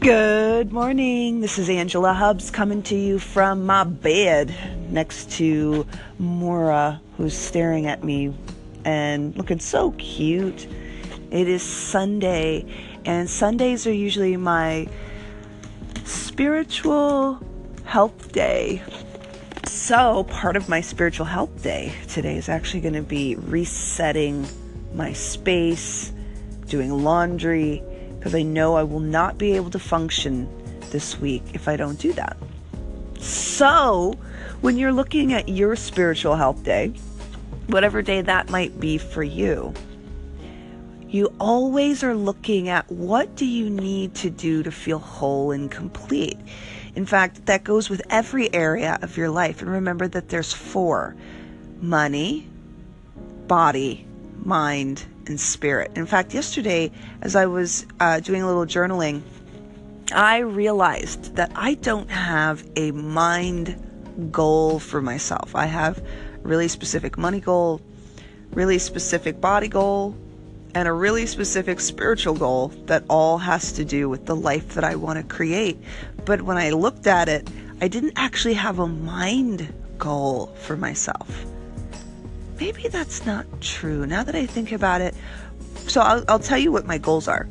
Good morning. This is Angela Hubbs coming to you from my bed next to Mora, who's staring at me and looking so cute. It is Sunday, and Sundays are usually my spiritual health day. So, part of my spiritual health day today is actually going to be resetting my space, doing laundry because I know I will not be able to function this week if I don't do that. So, when you're looking at your spiritual health day, whatever day that might be for you, you always are looking at what do you need to do to feel whole and complete. In fact, that goes with every area of your life. And remember that there's four money, body, mind, and spirit. In fact, yesterday, as I was uh, doing a little journaling, I realized that I don't have a mind goal for myself. I have really specific money goal, really specific body goal, and a really specific spiritual goal that all has to do with the life that I want to create. But when I looked at it, I didn't actually have a mind goal for myself maybe that's not true. Now that I think about it, so I'll, I'll tell you what my goals are.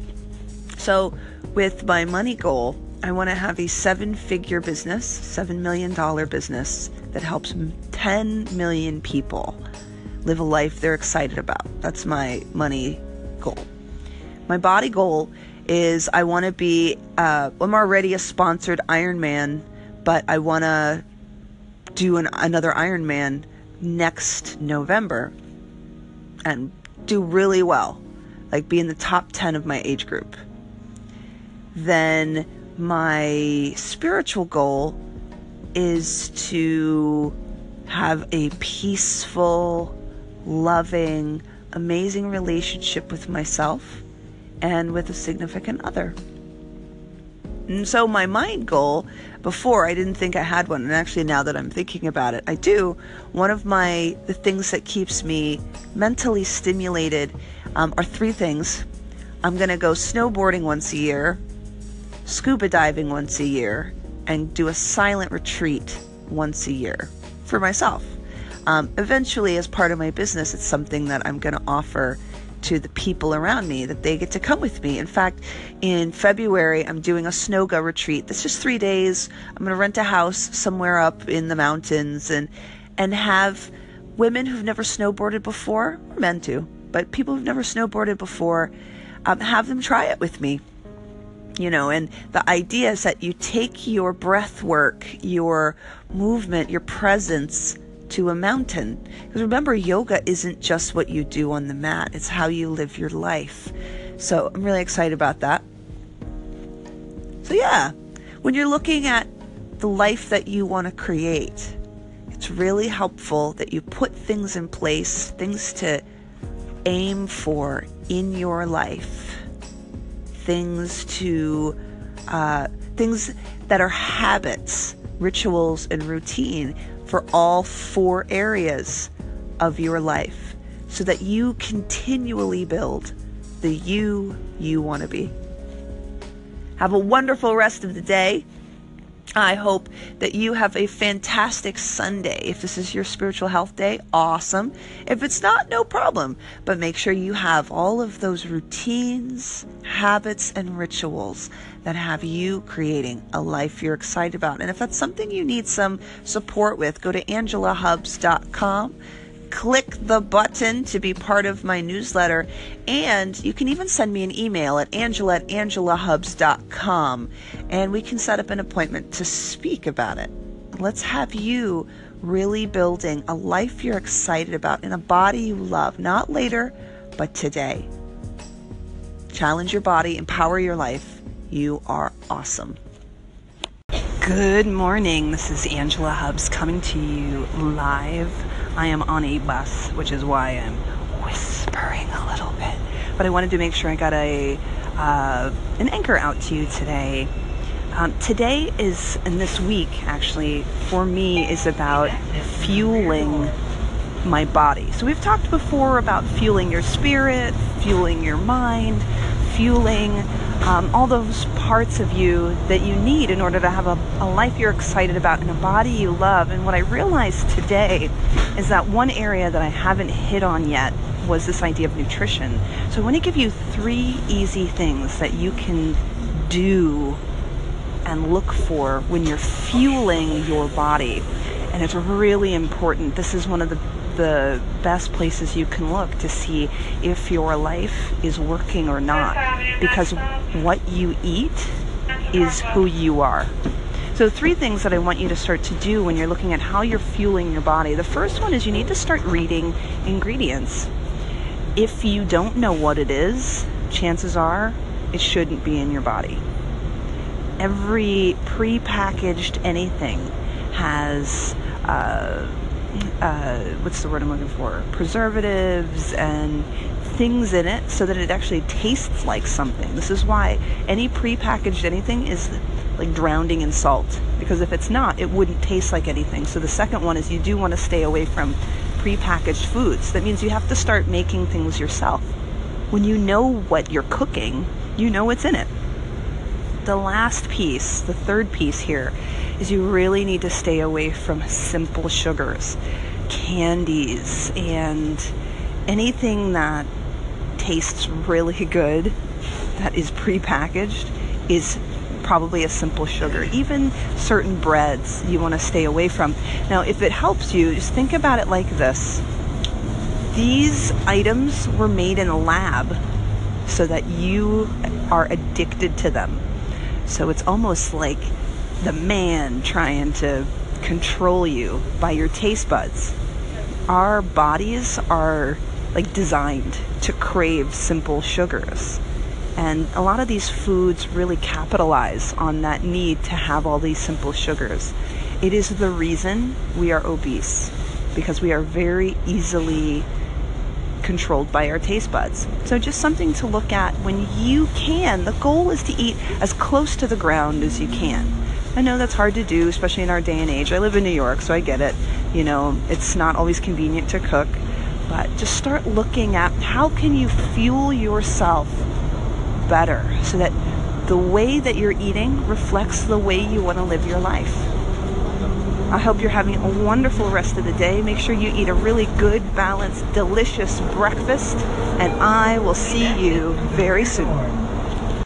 So, with my money goal, I want to have a seven figure business, $7 million business that helps 10 million people live a life they're excited about. That's my money goal. My body goal is I want to be, uh, I'm already a sponsored Ironman, but I want to do an, another Ironman next November and do really well, like be in the top 10 of my age group. Then my spiritual goal is to have a peaceful, loving, amazing relationship with myself and with a significant other. And so my mind goal before I didn't think I had one. And actually now that I'm thinking about it I do. One of my the things that keeps me mentally stimulated um, are three things. I'm gonna go snowboarding once a year scuba diving once a year and do a silent retreat once a year for myself. Um, eventually as part of my business it's something that I'm gonna offer to the people around me that they get to come with me. In fact, in February, I'm doing a Snowga retreat. That's just three days. I'm going to rent a house somewhere up in the mountains and and have women who've never snowboarded before, or men too, but people who've never snowboarded before, um, have them try it with me. You know, and the idea is that you take your breath work, your movement, your presence to a mountain. Because remember, yoga isn't just what you do on the mat, it's how you live your life. So I'm really excited about that. So, yeah, when you're looking at the life that you want to create, it's really helpful that you put things in place, things to aim for in your life, things to, uh, things that are habits, rituals, and routine for all four areas of your life so that you continually build the you you want to be. Have a wonderful rest of the day. I hope that you have a fantastic Sunday. If this is your spiritual health day, awesome. If it's not, no problem. But make sure you have all of those routines, habits, and rituals that have you creating a life you're excited about. And if that's something you need some support with, go to angelahubbs.com click the button to be part of my newsletter. And you can even send me an email at angela at angelahubbs.com and we can set up an appointment to speak about it. Let's have you really building a life you're excited about in a body you love, not later, but today. Challenge your body, empower your life. You are awesome. Good morning. This is Angela Hubbs coming to you live. I am on a bus, which is why I'm whispering a little bit. But I wanted to make sure I got a uh, an anchor out to you today. Um, today is, and this week actually, for me, is about fueling my body. So we've talked before about fueling your spirit, fueling your mind, fueling um, all those parts of you that you need in order to have a, a life you're excited about and a body you love. And what I realized today is that one area that I haven't hit on yet was this idea of nutrition. So I want to give you three easy things that you can do and look for when you're fueling your body. And it's really important. This is one of the the best places you can look to see if your life is working or not. Because what you eat is who you are. So, three things that I want you to start to do when you're looking at how you're fueling your body. The first one is you need to start reading ingredients. If you don't know what it is, chances are it shouldn't be in your body. Every pre-packaged anything has uh, uh, what's the word I'm looking for? Preservatives and things in it so that it actually tastes like something. This is why any pre-packaged anything is like drowning in salt because if it's not, it wouldn't taste like anything. So the second one is you do want to stay away from pre-packaged foods. That means you have to start making things yourself. When you know what you're cooking, you know what's in it. The last piece, the third piece here, is you really need to stay away from simple sugars, candies, and anything that tastes really good that is prepackaged is probably a simple sugar. Even certain breads you want to stay away from. Now, if it helps you, just think about it like this these items were made in a lab so that you are addicted to them. So it's almost like the man trying to control you by your taste buds. Our bodies are like designed to crave simple sugars. And a lot of these foods really capitalize on that need to have all these simple sugars. It is the reason we are obese because we are very easily controlled by our taste buds. So, just something to look at when you can. The goal is to eat as close to the ground as you can. I know that's hard to do, especially in our day and age. I live in New York, so I get it. You know, it's not always convenient to cook, but just start looking at how can you fuel yourself better so that the way that you're eating reflects the way you want to live your life. I hope you're having a wonderful rest of the day. Make sure you eat a really good, balanced, delicious breakfast, and I will see you very soon.